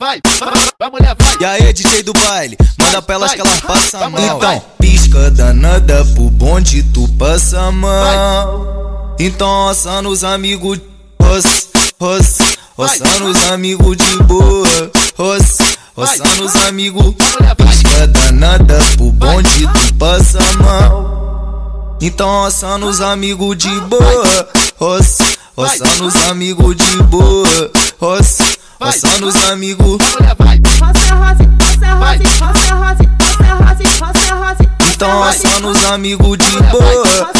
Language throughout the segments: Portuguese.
vai, vai, mulher, vai. E aí, DJ do baile, manda pra elas que elas passam mal. Então, pisca danada pro bonde, tu passa mal. Então, assando os amigos, roça, roça, roçando os amigos de boa, roça, roçando os amigos. Pisca danada pro bonde, tu passa mal. Então, assando os amigos de boa, roça, roçando os amigos de boa, os roça nos amigos. Então roça nos amigos de boa.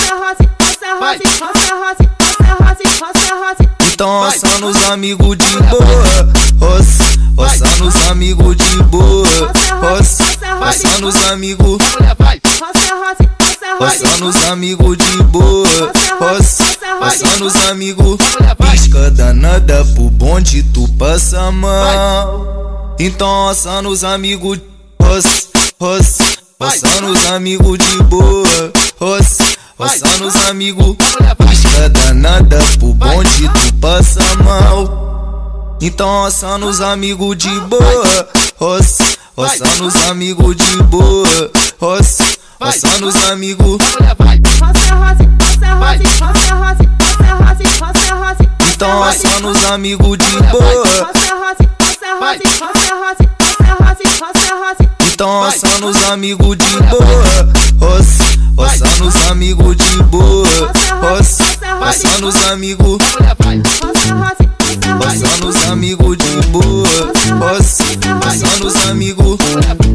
Então roça nos amigos de boa. Roça, roça nos amigos de boa. Roça, roça nos amigos. Roça nos amigos de boa. Roça roçando os amigos. Pisca danada pro bonde, tu passa mal. Então assando os amigos. Roça, roça, roçando os amigos de boa. Roça, roçando os amigos. Pisca danada pro bonde, tu passa mal. Então assando os amigos de boa. Roça, roçando os amigos de boa. Roça, roçando os amigos. Roça, roça, então assando os amigos de boa. Então assando os amigos de boa. Oss, ossando os amigos de boa. Oss, ossando os amigos. Roçando os amigos de boa. Roçando os amigos.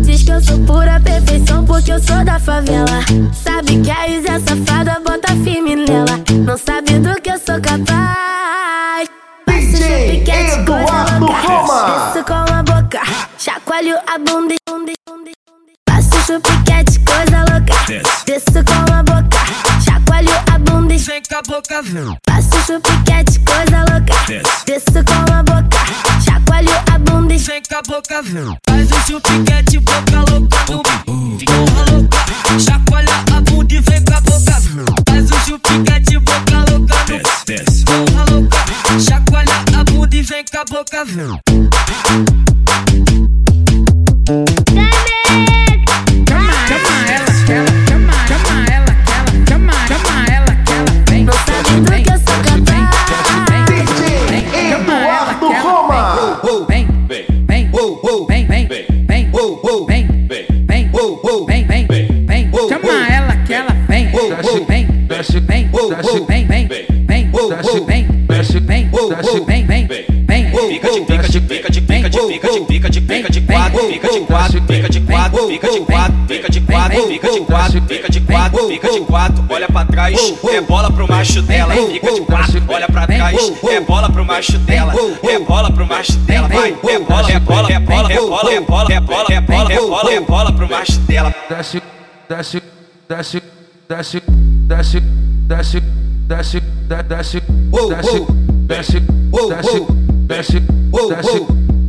Diz que eu sou pura perfeição porque eu sou da favela. Sabe que a Isa é safada, bota firme nela. Não sabe do que eu sou capaz. Piquete, coisa louca. Desço com a boca, chacoalho a bunda. e- bunda e- bunda e- bunda e- Passo no piquete, coisa louca. Desço com a boca, com a boca, vem. Passo no piquete, coisa louca. Desço com a boca, chacoalho a bunda. e- Vem com a boca, vem. Faz o seu piquete, boca louca no Porra louca, chacoalha a bunda e vem com a boca, vem. Faz o seu piquete, boca louca no Porra louca, chacoalha a bunda e vem com a boca, vem. Não fica de quatro, fica de quatro, olha pra trás, é bola pro macho dela, fica de quatro, olha pra trás, é bola pro macho dela, é bola pro macho dela, vai, é bola, é bola, é bola, é bola, é bola, é bola, é bola, é bola, é bola pro macho dela. desce, desce, desce, desce, desce, desce, desce, de- desce, desce, desce, desce, desce, desce,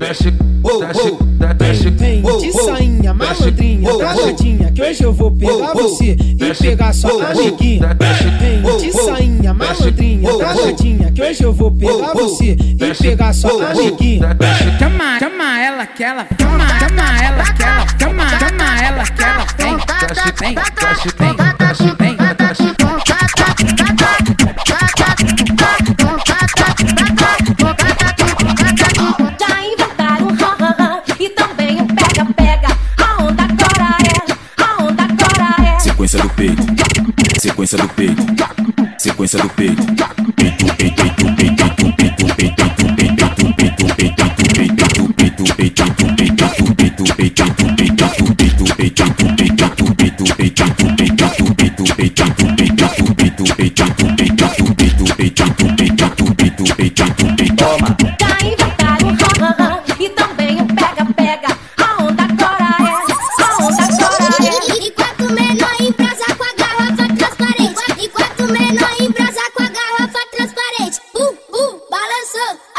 desce, desce, de- desce, Vem de sainha, malandrinha, travadinha, que hoje eu vou pegar você e pegar sua amiguinha. Vem de sainha, malandrinha, travadinha, que hoje eu vou pegar você e pegar sua amiguinha. Chama, chama ela que ela, chama, chama ela que ela, chama, chama ela que ela vem, desce, vem, desce, vem,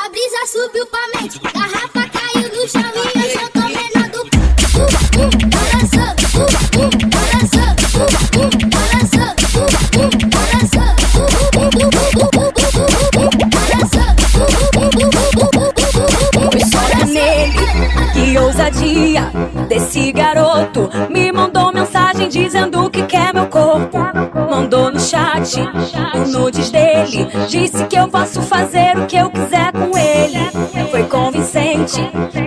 A brisa subiu pra mente, garrafa caiu no chão e eu já tô menando. Uh, uh, balançando, uh, uh, balançando, uh, uh, balançando, uh, uh, balançando, uh, uh, uh, uh, Chora nele, que ousadia desse garoto. Me mandou mensagem dizendo que quer meu corpo. Mandou no chat o nudes dele. Disse que eu posso fazer o que eu quiser com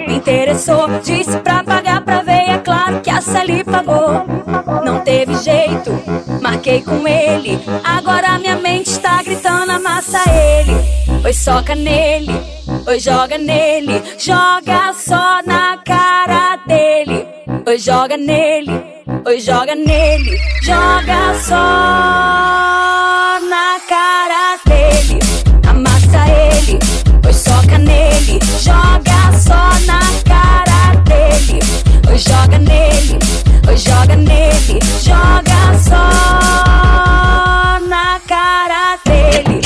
me interessou. Disse pra pagar pra ver, é claro que a Sally pagou. Não teve jeito, marquei com ele. Agora minha mente está gritando, amassa ele. Oi, soca nele, oi, joga nele. Joga só na cara dele. Oi, joga nele, oi, joga nele. Joga só na cara dele. Amassa ele, oi, soca nele. Joga joga nele. Joga só na cara dele.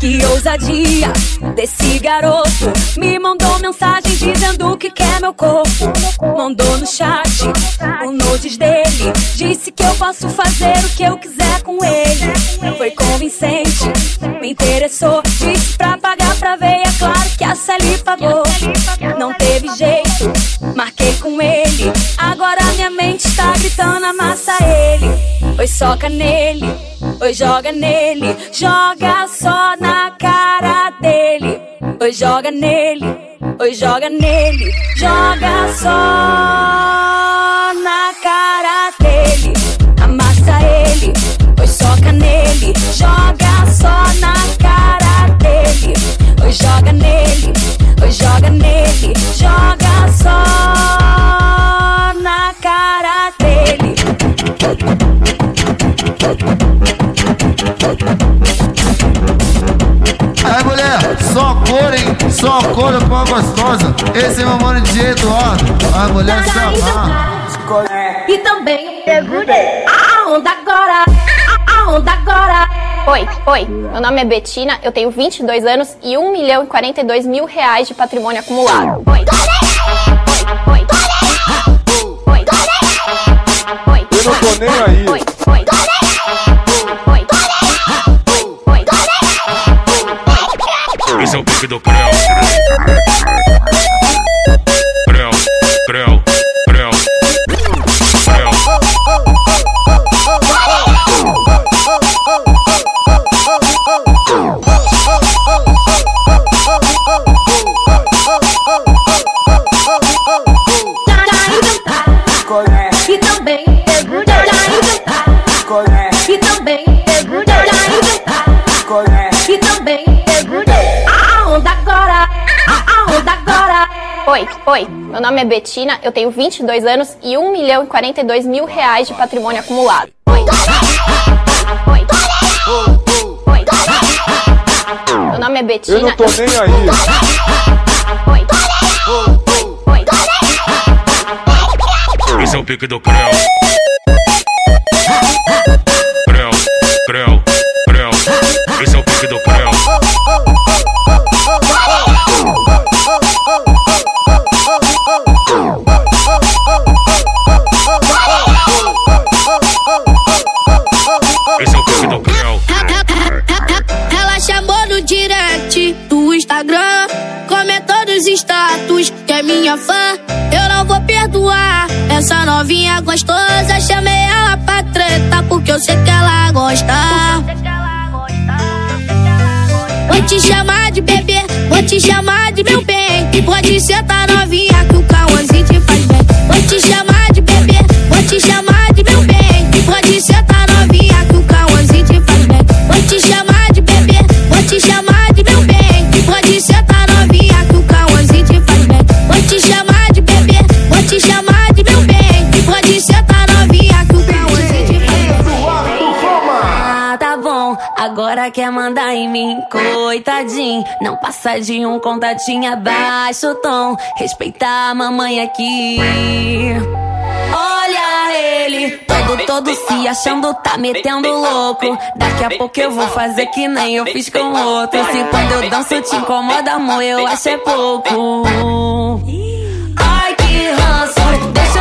Que ousadia desse garoto Me mandou mensagem dizendo que quer meu corpo Mandou no chat nudes dele. Disse que eu posso fazer o que eu quiser com ele. Foi convincente, me interessou. Disse pra pagar pra ver, é claro que a Sally pagou. Não teve jeito, marquei com ele. Agora minha mente está gritando, amassa ele. Oi, soca nele, oi, joga nele. Joga só na cara dele. Oi, joga nele, oi, joga nele. Joga só nele Joga só na cara dele Oi, joga nele, oi, joga nele Joga só na cara dele Aí mulher, só cor, hein? Só cor com a gostosa. Esse é meu mano de Eduardo. A mulher se amarra. E também segurei a onda agora, onda agora. Oi, oi, meu nome é Betina, eu tenho 22 anos e 1 milhão e 42 mil reais de patrimônio acumulado. Oi. Oi. Oi. Oi. Oi. Eu não tô nem aí. Oi. Oi. Oi. Oi, meu nome é Betina, eu tenho 22 anos e 1 milhão e 42 mil reais de patrimônio acumulado. Oi. Oi. Oi. Meu nome é Betina. Eu não tô nem aí. Oi. Oi. Esse é o pique do Creu. Creu, Creu, Creu. Esse é o pique do Creu. Que é minha fã. Eu não vou perdoar essa novinha gostosa. Chamei ela pra treta porque eu sei que ela gosta. Vou te chamar de bebê, vou te chamar de meu bem. Pode sentar novinha que o agora quer mandar em mim, coitadinho. Não passa de um contatinho abaixo tom. Respeitar a mamãe aqui. Olha ele, todo, todo se achando, tá metendo louco. Daqui a pouco eu vou fazer que nem eu fiz com outro. Se quando eu danço te incomoda, amor, eu acho é pouco. Ai, que ranço, deixa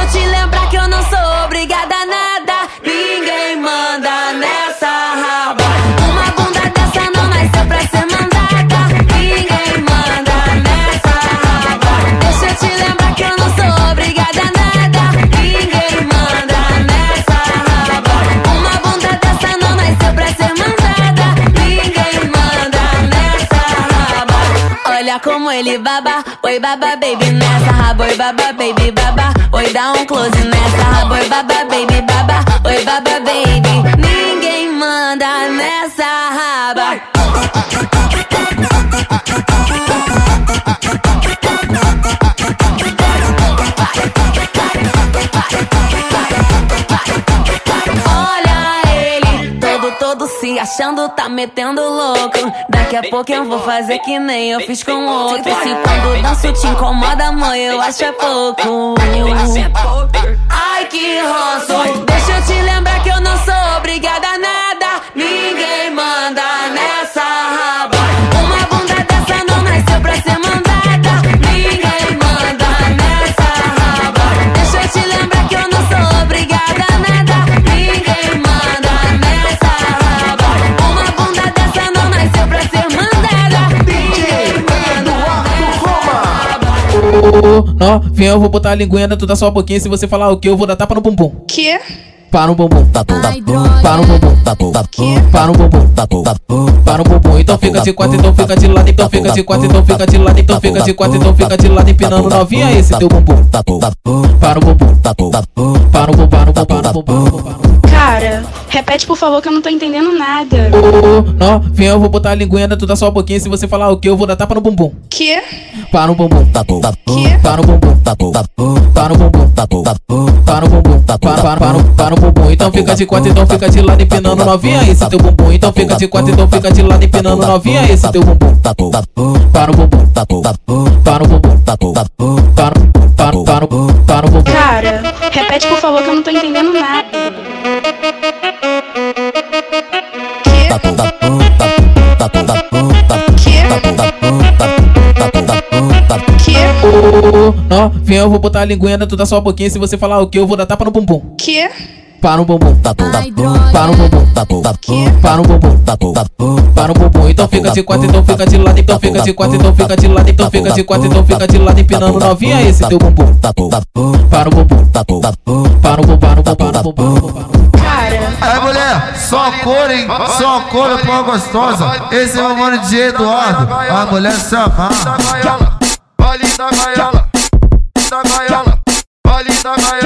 como ele baba. Oi, baba, baby, nessa raba. Oi, baba, baby, baba. Oi, dá um close nessa raba. Oi, baba, baby, baba. Oi, baba, baby. Ninguém manda nessa raba. Tá metendo louco. Daqui a pouco eu vou fazer que nem eu fiz com outro. Se quando danço te incomoda, amor, eu acho é pouco. Ai, que ranço. Deixa eu te lembrar que eu não sou obrigada a nada. Ninguém manda nessa Ó, vem, eu vou botar a linguinha dentro da sua boquinha. Se você falar o que, eu vou dar tapa no bumbum. Que? Para no bumbum. Para no bumbum. Para no bumbum. Para no bumbum. Então fica de quatro, então fica de lado, então fica de quatro, então fica de lado, então fica de quatro, então fica de lado, empinando novinha esse teu bumbum. Para o bumbum. Para o bumbum, para o bumbum, para o bumbum. Cara, repete por favor que eu não tô entendendo nada. Ó, vem, eu vou botar a linguinha dentro da sua boquinha. Se você falar o que, eu vou dar tapa no bumbum. Que? Para no bumbum. Para no bumbum. Para no bumbum. Para no bumbum. Para, para, para, no- para no bumbum. Então fica de quatro, então fica de lado, empinando novinha esse teu bumbum. Então fica de quatro, então fica de lado, empinando novinha esse teu bumbum. Para o bumbum. Para o bumbum. Para, para, para, para o bumbum. Cara, repete por favor que eu não tô entendendo nada. Vem, eu vou botar a linguinha dentro da sua boquinha. Se você falar o que, eu vou dar tapa no bumbum. Que? Para no bumbum. Para no bumbum. Para no bumbum. Para no bumbum. Então fica de quatro, então fica de lado, então fica de quatro, então fica de lado, então fica de quatro, então fica de lado, empinando novinha esse teu bumbum. Para o bumbum. Para o bumbum, para o bumbum, para o bumbum. Aí mulher, só cor, hein? Só cor uma gostosa. Esse é o mano de Eduardo. A mulher se amarra. Vale da gaiola, da gaiola, vale da gaiola.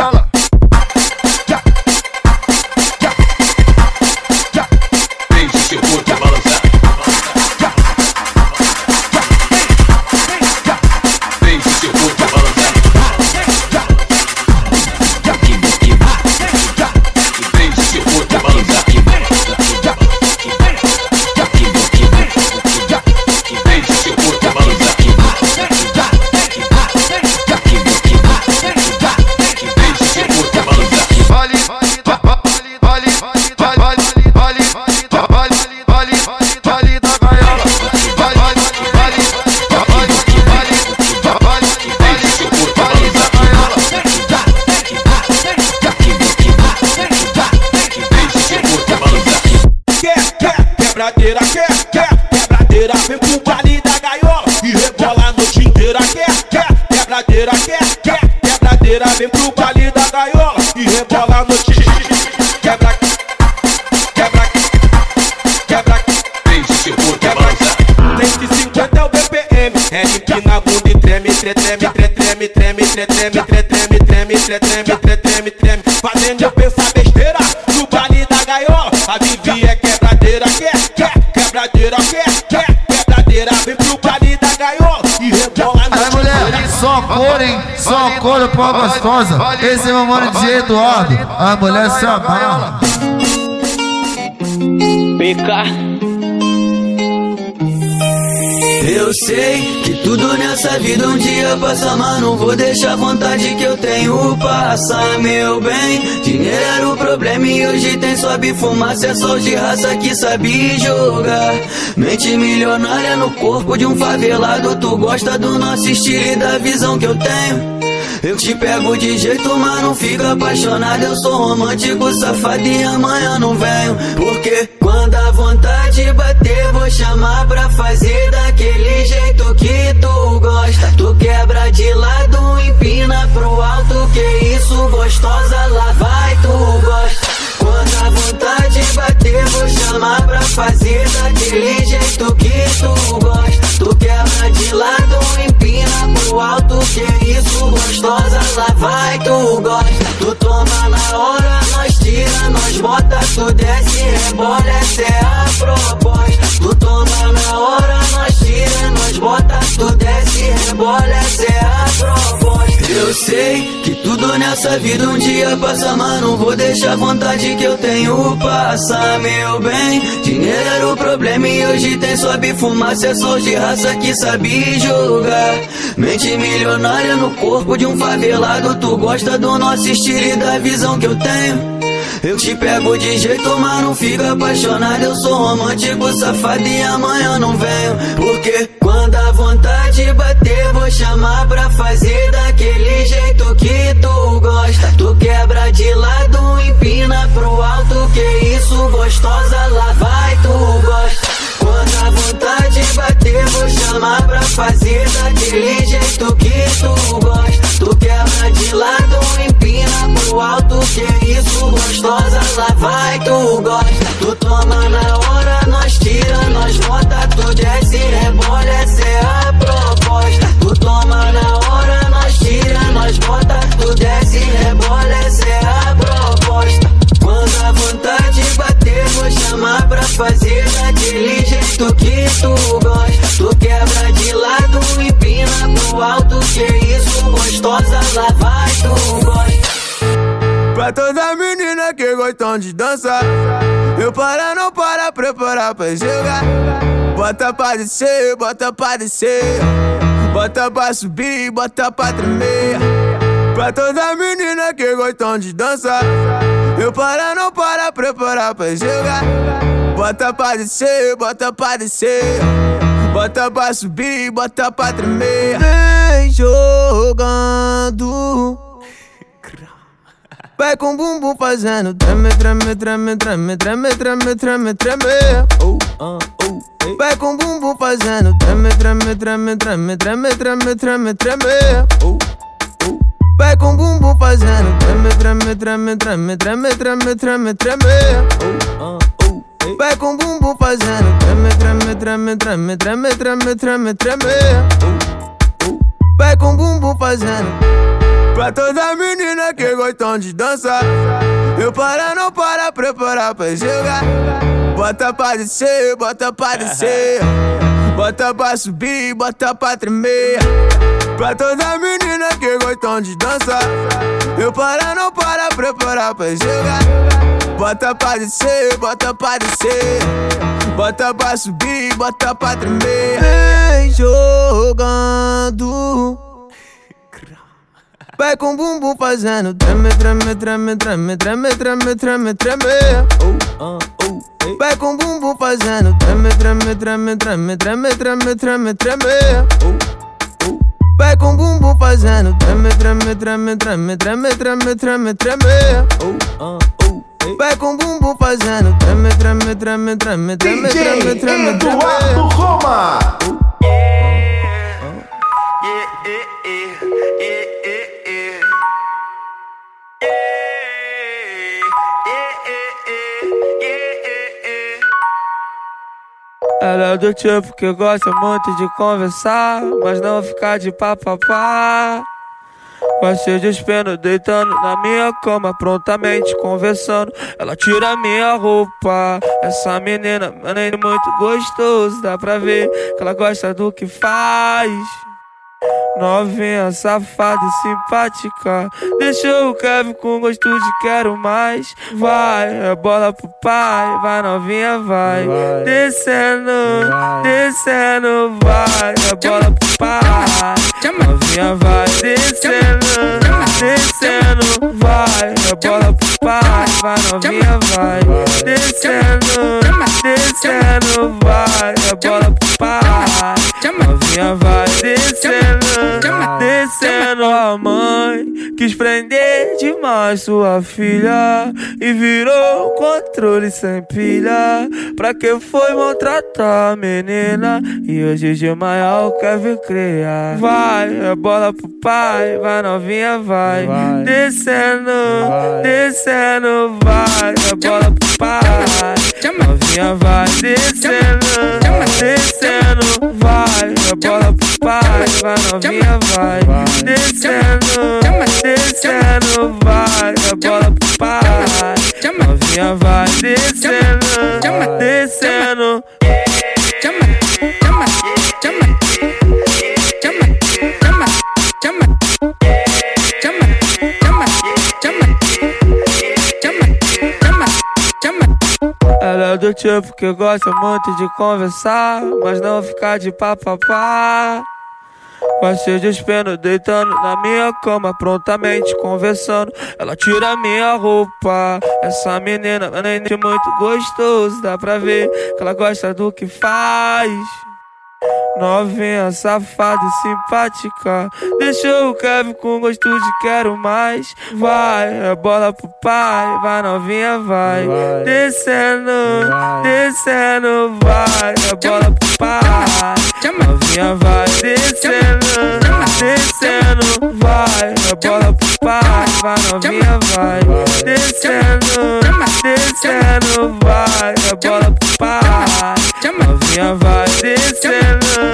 Treme, treme, tre, treme, tre, treme, treme, fazendo eu pensar besteira no baile da gaiola. A Vivi é quebradeira, quer, quer, quebradeira, quer, quer, quebradeira, vem pro baile da gaiola e rebola a Aí noite mulher, só cor, hein? Só cor pra uma gostosa. Esse é o mano de Eduardo. A mulher se amarra. PK. Eu sei que tudo nessa vida um dia passa, mas não vou deixar a vontade que eu tenho passar, meu bem. Dinheiro era o problema e hoje tem sobe fumaça, é só de raça que sabe jogar. Mente milionária no corpo de um favelado, tu gosta do nosso estilo e da visão que eu tenho. Eu te pego de jeito, mas não fica apaixonado. Eu sou romântico, safado e amanhã não venho. Porque quando a vontade bater, vou chamar pra fazer daquele jeito que tu gosta. Tu quebra de lado, empina pro alto. Que isso, gostosa, lá vai, tu gosta. Quando a vontade bater, vou chamar pra fazer daquele jeito que tu gosta. Isso gostosa, lá vai tu gosta. Tu toma na hora, nós tira, nós bota, tu desce, rebola, essa é a proposta. Tu toma na hora, nós tira, nós bota, tu desce, rebola, essa é a proposta. Eu sei que tudo nessa vida um dia passa, mas não vou deixar a vontade que eu tenho passar, meu bem. Dinheiro era o problema e hoje tem sobe fumaça, é só de raça que sabe jogar. Mente milionária no corpo de um favelado, tu gosta do nosso estilo e da visão que eu tenho. Eu te pego de jeito, mas não fica apaixonado. Eu sou romântico, safado e amanhã não venho. Porque quando a vontade bater, vou chamar pra fazer daquele jeito que tu gosta. Tu quebra de lado, empina pro alto. Que isso, gostosa, lá vai, tu gosta. Quando a vontade bater, vou chamar pra fazer daquele jeito que tu gosta. Tu quebra de lado, empina pro alto. Que isso, gostosa, lá vai, tu gosta. Tu toma na hora, nós tira, nós bota. Tu desce, rebola, é vou chamar pra fazer daquele jeito que tu gosta. Tu quebra de lado, empina pro alto. Que isso, gostosa, lá vai, tu gosta. Pra toda menina que gostam de dançar Eu para, não para, preparar pra jogar Bota pra descer, bota pra descer Bota pra subir, bota pra tremer Pra toda menina que gostam de dançar Eu para, não para, preparar pra jogar Bota pra descer, bota pra descer Bota pra subir, bota pra tremer Vem jogando Vai com bumbum fazendo treme, treme, treme, treme, treme, treme, treme, treme. Oh, ah, oh. Vai com bumbum fazendo treme, treme, treme, treme, treme, treme, treme, treme. Oh, oh. Vai com bumbum fazendo treme, treme, treme, treme, treme, treme, treme, treme. Oh, ah, oh. Vai com bumbum fazendo treme, treme, treme, treme, treme, treme, treme, treme. Oh, oh. Vai com bumbum fazendo Pra toda menina que gostam de dançar Eu para, não para, preparar pra jogar Bota pra descer, bota pra descer Bota pra subir, bota pra tremer Pra toda menina que gostam de dançar Eu para, não para, preparar pra jogar Bota pra descer, bota pra descer Bota pra subir, bota pra tremer Vem jogando Vai com bumbum fazendo treme, treme, treme, treme, treme, treme, treme, treme. Oh, ah, oh. Vai com bumbum fazendo treme, treme, treme, treme, treme, treme, treme, treme. Oh, oh. Vai com bumbum fazendo treme, treme, treme, treme, treme, treme, treme, treme. Oh, ah, oh, ei. Vai com bumbum fazendo treme, treme, treme, treme, treme, treme, treme, treme. Eduardo Roma. Ela é do tipo que gosta muito de conversar, mas não ficar de papapá. Gosta de espeno deitando na minha cama, prontamente conversando. Ela tira minha roupa. Essa menina, é muito gostoso. Dá pra ver que ela gosta do que faz. Novinha, safada e simpática. Deixou o Kevin com gosto de quero mais. Vai, é bola pro pai. Vai, novinha, vai. vai. Descendo, vai. descendo, vai. É bola pro pai. Novinha, vai. Descendo, descendo, vai. É bola pro pai. Vai, novinha, vai. Descendo, descendo, vai. É bola pro pai. Novinha, vai. Descendo, descendo a mãe Quis prender demais sua filha E virou um controle sem pilha. Pra que foi maltratar a menina? E hoje de maior quer vir criar Vai, é bola pro pai Vai novinha, vai, Descendo, descendo, vai É bola pro pai Novinha, vai Descendo, descendo, vai É bola pro pai, vai novinha, vai. Descendo, descendo, vai. Rebola pro pai, novinha, vai. Descendo, descendo. Do tipo que gosta muito de conversar, mas não ficar de papapá. Vai ser despendo, deitando na minha cama, prontamente conversando. Ela tira minha roupa. Essa menina é muito gostoso, dá pra ver que ela gosta do que faz. Novinha, safada e simpática. Deixou o Kevin com gosto de quero mais. Vai, é bola pro pai. Vai, novinha, vai. Descendo, descendo, vai. É bola pro pai. Novinha, vai. Descendo, descendo, vai. É bola pro pai. Vai, novinha, vai. Descendo, descendo, vai. É bola pro pai. Novinha, vai. Descendo,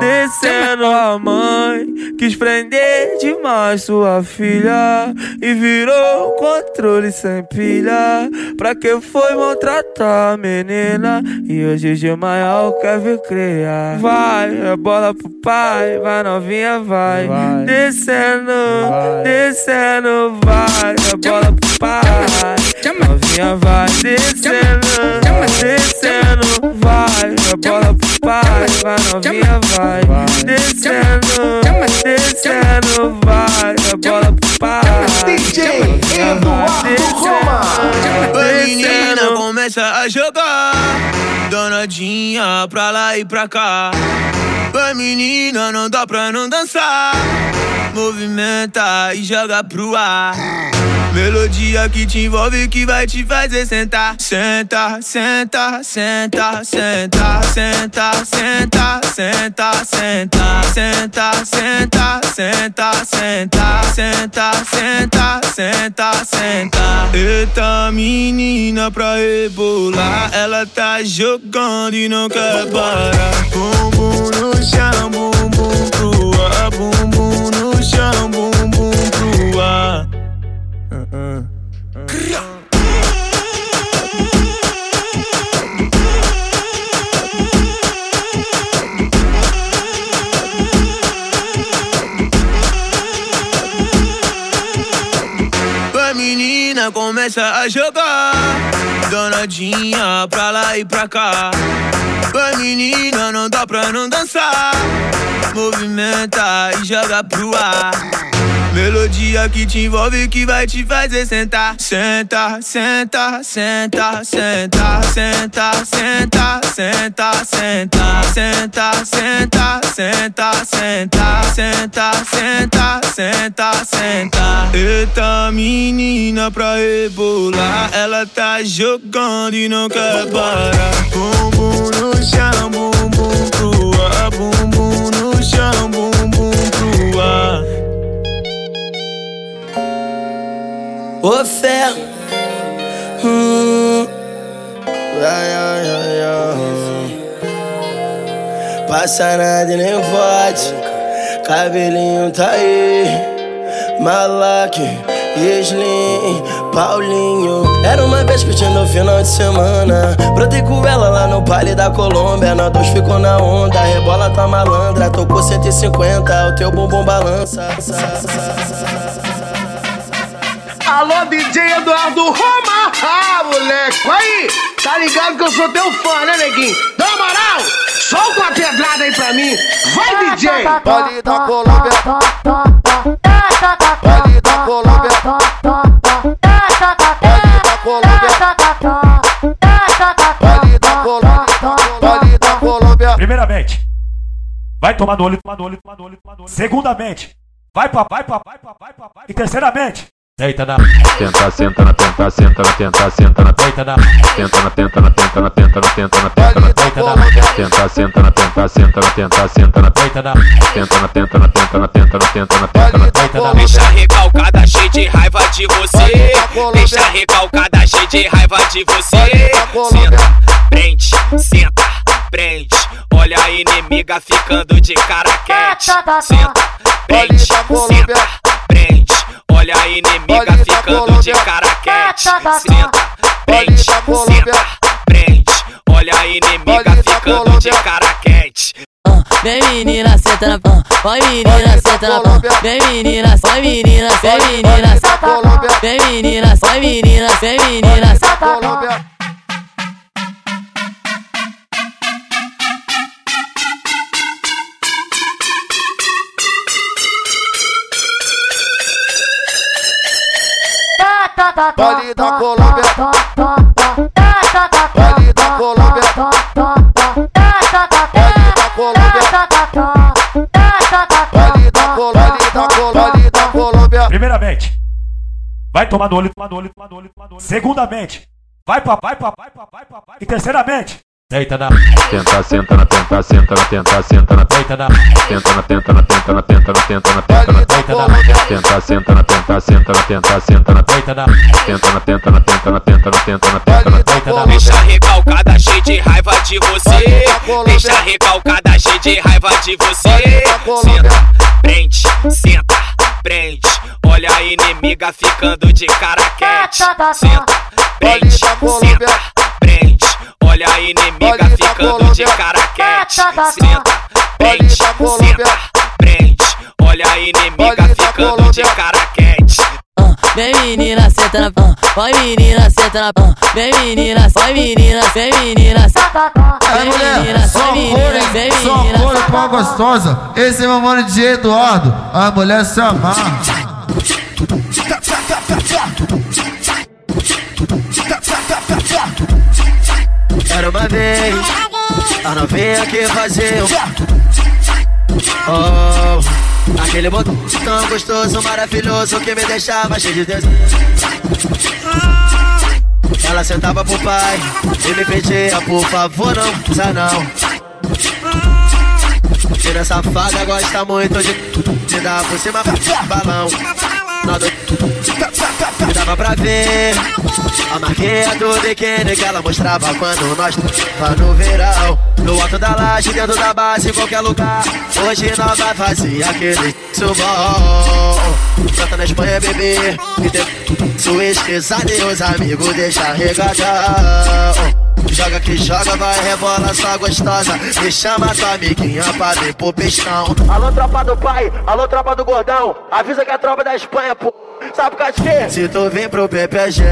descendo. A mãe quis prender demais sua filha e virou controle sem pilha. Pra que foi maltratar a menina? E hoje de manhã quer ver criar. Vai, é bola pro pai, vai novinha, vai. Descendo, descendo, vai, é bola pro pai. Novinha, vai. Descendo, descendo, vai, é bola pro pai, vai novinha, vai. Descendo, descendo, vai, é bola pro pai. DJ Eduardo Roma. A menina começa a jogar Danadinha pra lá e pra cá Vai menina, não dá pra não dançar Movimenta e joga pro ar Melodia que te envolve que vai te fazer sentar Senta, senta, senta, senta Senta, senta, senta, senta Senta, senta, senta, senta Senta, senta, senta, senta Eita menina pra rebolar Ela tá jogando e não quer parar. Bumbum no chão, bumbum pro ar. Bumbum no chão, bumbum pro ar. A menina começa a jogar Danadinha pra lá e pra cá A menina não dá pra não dançar Movimenta e joga pro ar Melodia que te envolve que vai te fazer sentar Senta, senta, senta, senta Senta, senta, senta, senta Senta, senta, senta, senta Senta, senta, senta, senta Eita menina pra rebolar Ela tá jogando e não quer parar Bumbum no chão, bumbum pro ar Bumbum no chão, bumbum pro ar Ô fé. Hum. Ai, ai, ai, ai. Passa nada e nem vote. Cabelinho tá aí. Malac, Slim, Paulinho. Era uma vez curtindo no final de semana. Brotei com ela lá no Pale da Colômbia. Nós dois ficou na onda. Rebola tá malandra. Tocou 150. O teu bumbum balança. Alô, DJ Eduardo Roma! Ah, moleque, aí! Tá ligado que eu sou teu fã, né, neguinho? Dá uma moral! Solta uma pedrada aí pra mim! Vai, DJ! Vale da Colômbia. Da Colômbia. Tomar no olho, tomar no olho, tomar no olho, tomar no olho. Segundamente, vai pra, vai pra, vai pra, vai pra, vai. E terceiramente, deita na. Tenta, senta na tenta, senta na tenta, senta na tenta na. Tenta na tenta na tenta na tenta na tenta na tenta na tenta na. Tenta, senta na tenta, senta na tenta, senta na tenta na. Tenta na tenta na tenta na tenta na tenta na tenta na tenta na. Deixa recalcada cheia de raiva de você. Deixa recalcada cheia de raiva de você. Senta, prende, senta, prende. Olha a inimiga ficando de cara quente. Senta, prende, senta, prende. Olha a inimiga ficando de cara quente. Senta, prende, senta, prende. Olha a inimiga ficando de cara quente. Vem menina, senta na pão. Vai menina, senta na pão. Vem menina, vai menina, vem menina, vem menina, vai menina, vem menina, Pode dar colômbia. Pode dar colômbia. Pode dar colômbia. Pode Colombia, colômbia. Pode dar colômbia. Primeiramente, vai tomar no olho, tomar no olho, tomar no olho, tomar no olho. Segundamente, vai pra, vai pra, vai pra, vai pra, vai pra. E terceiramente, deita na. Tenta, senta na tenta, senta na tenta, senta na tenta na tenta na tenta na tenta na tenta na tenta na tenta na tenta na tenta, senta na tenta, senta na tenta, senta na tenta na tenta na tenta na tenta na tenta na tenta na tenta na tenta na Deixa recalcada cheia de raiva de você. Deixa recalcada cheia de raiva de você. Senta, prende, senta, prende. Olha a inimiga ficando de cara quente. Senta, prende, senta. Olha a inimiga ficando de cara quente. Senta, prende, senta, prende. Olha a inimiga ficando de cara quente. Vem menina, senta na pão. Vai menina, senta na pão. Vem menina, vai menina, vem menina, É mulher, só cor, vem? Só menina. cor com a gostosa. Esse é meu mano de Eduardo. A mulher se amarra. Era uma vez, a novinha que fazia o Oh, aquele botão tão gostoso, maravilhoso que me deixava cheio de desejo. Ela sentava pro pai e me pedia, por favor, não usa não. Tira safada gosta muito de, de dar por cima balão. Na do... E dava pra ver a marquinha do biquíni que ela mostrava quando nós tava no verão. No alto da laje, dentro da base, em qualquer lugar. Hoje nós vai fazer aquele subom. Canta na Espanha, bebê. E tem sua esqueçada e os amigos deixa regadão. Joga que joga, vai rebola só gostosa. Me chama tua amiguinha pra vir pro pistão. Alô, tropa do pai, alô, tropa do gordão. Avisa que é a tropa da Espanha, pô. Sabe por causa de quê? Se tu vem pro PPG,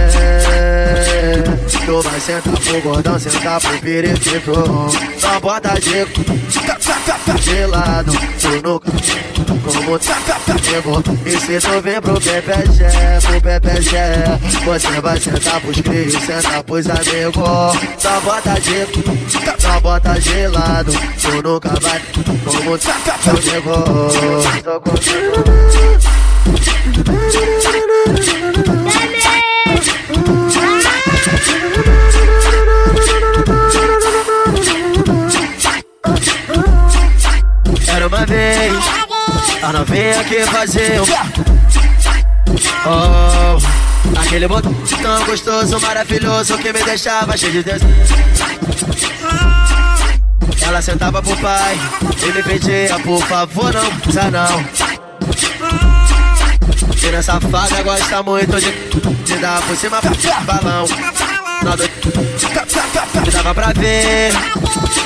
tu vai sentar pro gordão, sentar pro periquito. Só bota de de lado, tu nunca como pegou. E se tu vem pro PPG, pro PPG, você vai sentar pros crios, sentar pros amigos. Só bota de, só bota de lado, tu nunca vai como pegou. Tô Era uma vez a novinha que fazia o Oh, aquele botão tão gostoso, maravilhoso que me deixava cheio de desejo. Ela sentava pro pai e me pedia, por favor, não usa não. Tira safada gosta muito de, de dar por cima balão. Dava pra ver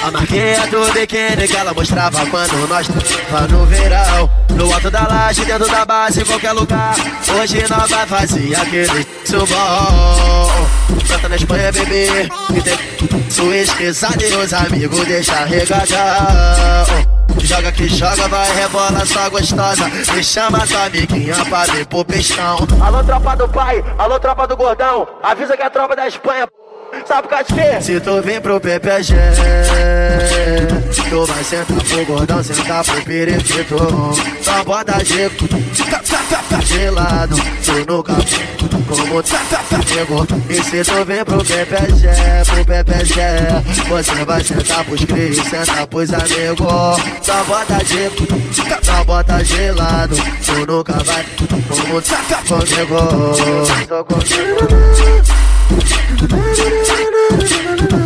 a marquinha do biquíni que ela mostrava quando nós tava no verão. No alto da laje, dentro da base, em qualquer lugar. Hoje nós vai fazer aquele subom. Canta na Espanha, bebê. E tem sua esqueçada e os amigos deixa regadão. Joga que joga, vai rebola só gostosa. Me chama tua amiguinha pra vir pro pistão. Alô, tropa do pai, alô, tropa do gordão. Avisa que é a tropa da Espanha. Sabe por quê? Se tu vem pro PPG, tu vai sentar pro gordão, sentar pro periquito. Só bota de, de lado, tu nunca como pegou. E se tu vem pro PPG, pro PPG, você vai sentar pros crios, sentar pros amigos. Só bota de, só bota de lado, tu nunca vai como comigo. Tô contigo tudo, tudo.